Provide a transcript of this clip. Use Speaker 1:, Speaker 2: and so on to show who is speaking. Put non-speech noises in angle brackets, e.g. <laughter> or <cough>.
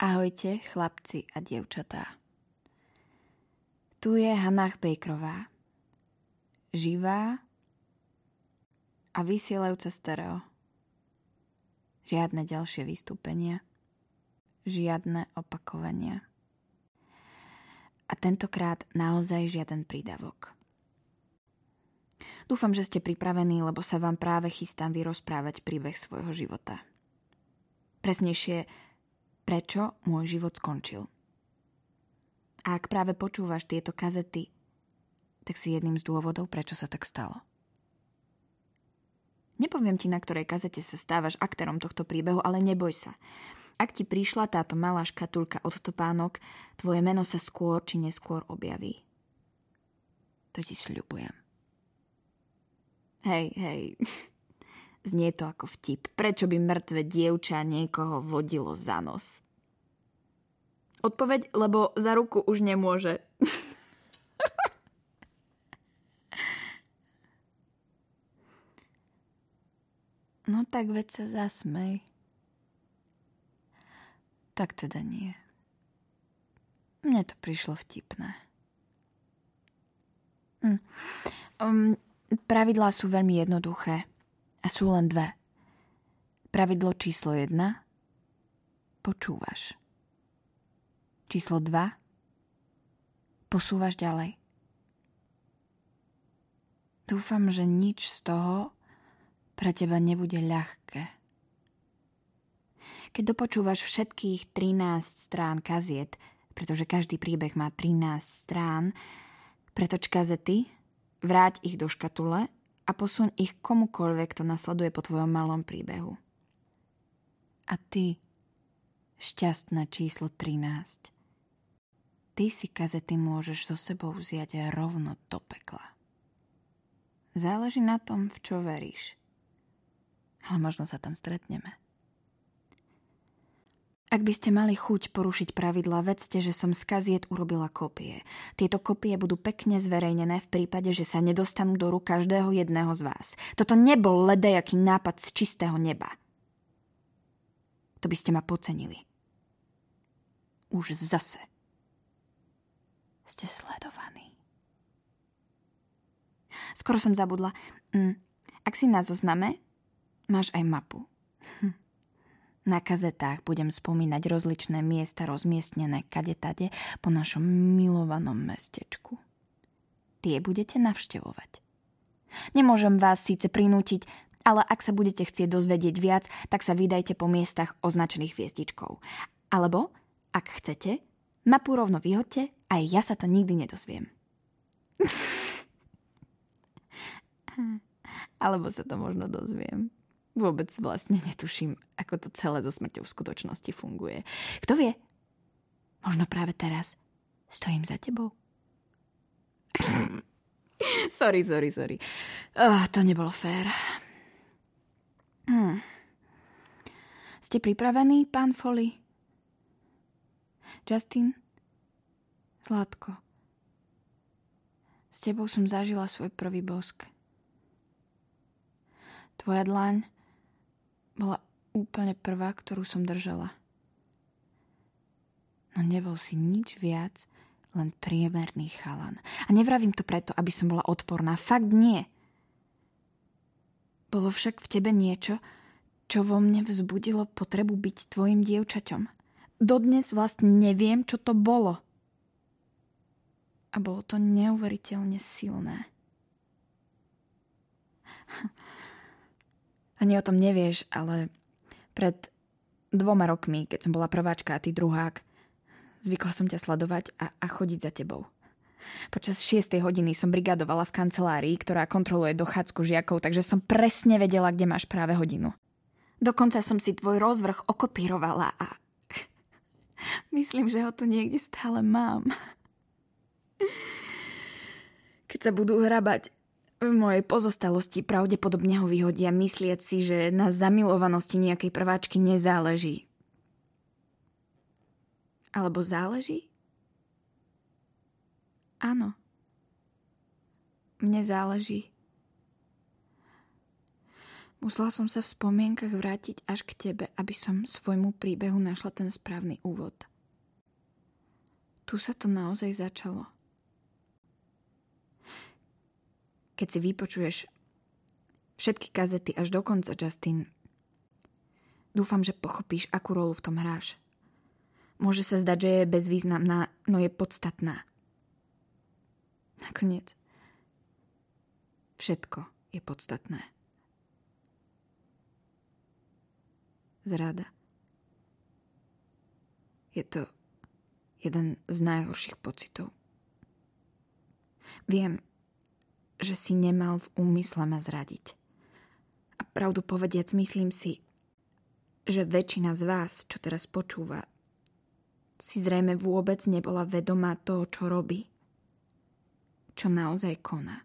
Speaker 1: Ahojte, chlapci a dievčatá. Tu je Hannah Bakerová. Živá a vysielajúca stereo. Žiadne ďalšie vystúpenia. Žiadne opakovania. A tentokrát naozaj žiaden prídavok. Dúfam, že ste pripravení, lebo sa vám práve chystám vyrozprávať príbeh svojho života. Presnejšie, prečo môj život skončil. A ak práve počúvaš tieto kazety, tak si jedným z dôvodov, prečo sa tak stalo. Nepoviem ti, na ktorej kazete sa stávaš aktérom tohto príbehu, ale neboj sa. Ak ti prišla táto malá škatulka od topánok, tvoje meno sa skôr či neskôr objaví. To ti sľubujem. Hej, hej, <laughs> Znie to ako vtip. Prečo by mŕtve dievča niekoho vodilo za nos? Odpoveď, lebo za ruku už nemôže. <laughs> no tak veď sa zasmej. Tak teda nie. Mne to prišlo vtipné. Hm. Um, pravidlá sú veľmi jednoduché. A sú len dve. Pravidlo číslo jedna. Počúvaš. Číslo dva. Posúvaš ďalej. Dúfam, že nič z toho pre teba nebude ľahké. Keď dopočúvaš všetkých 13 strán kaziet, pretože každý príbeh má 13 strán, pretoč kazety, vráť ich do škatule a posuň ich komukoľvek, kto nasleduje po tvojom malom príbehu. A ty, šťastné číslo 13, ty si kazety môžeš so sebou vziať rovno do pekla. Záleží na tom, v čo veríš. Ale možno sa tam stretneme. Ak by ste mali chuť porušiť pravidla, vedzte, že som z kaziet urobila kopie. Tieto kopie budú pekne zverejnené v prípade, že sa nedostanú do rúk každého jedného z vás. Toto nebol ledejaký nápad z čistého neba. To by ste ma pocenili. Už zase ste sledovaní. Skoro som zabudla. Mm. Ak si na zozname, máš aj mapu. Na kazetách budem spomínať rozličné miesta rozmiestnené kade-tade po našom milovanom mestečku. Tie budete navštevovať. Nemôžem vás síce prinútiť, ale ak sa budete chcieť dozvedieť viac, tak sa vydajte po miestach označených hviezdičkou. Alebo, ak chcete, mapu rovno vyhodte, aj ja sa to nikdy nedozviem. <laughs> Alebo sa to možno dozviem. Vôbec vlastne netuším, ako to celé so smrťou v skutočnosti funguje. Kto vie? Možno práve teraz stojím za tebou. <clears throat> sorry, sorry, sorry. Oh, to nebolo fér. Hm. Ste pripravení, pán Foley? Justin? Zlatko. S tebou som zažila svoj prvý bosk. Tvoja dlaň bola úplne prvá, ktorú som držala. No nebol si nič viac, len priemerný chalan. A nevravím to preto, aby som bola odporná. Fakt nie. Bolo však v tebe niečo, čo vo mne vzbudilo potrebu byť tvojim dievčaťom. Dodnes vlastne neviem, čo to bolo. A bolo to neuveriteľne silné. Ani o tom nevieš, ale pred dvoma rokmi, keď som bola prváčka a ty druhák, zvykla som ťa sledovať a, a chodiť za tebou. Počas 6. hodiny som brigadovala v kancelárii, ktorá kontroluje dochádzku žiakov, takže som presne vedela, kde máš práve hodinu. Dokonca som si tvoj rozvrh okopírovala a <laughs> myslím, že ho tu niekde stále mám. <laughs> Keď sa budú hrabať v mojej pozostalosti pravdepodobne ho vyhodia myslieť si, že na zamilovanosti nejakej prváčky nezáleží. Alebo záleží? Áno. Mne záleží. Musela som sa v spomienkach vrátiť až k tebe, aby som svojmu príbehu našla ten správny úvod. Tu sa to naozaj začalo. Keď si vypočuješ všetky kazety až do konca, Justin, dúfam, že pochopíš, akú rolu v tom hráš. Môže sa zdať, že je bezvýznamná, no je podstatná. Nakoniec, všetko je podstatné. zrada. Je to jeden z najhorších pocitov. Viem, že si nemal v úmysle ma zradiť. A pravdu povediac, myslím si, že väčšina z vás, čo teraz počúva, si zrejme vôbec nebola vedomá toho, čo robí, čo naozaj koná.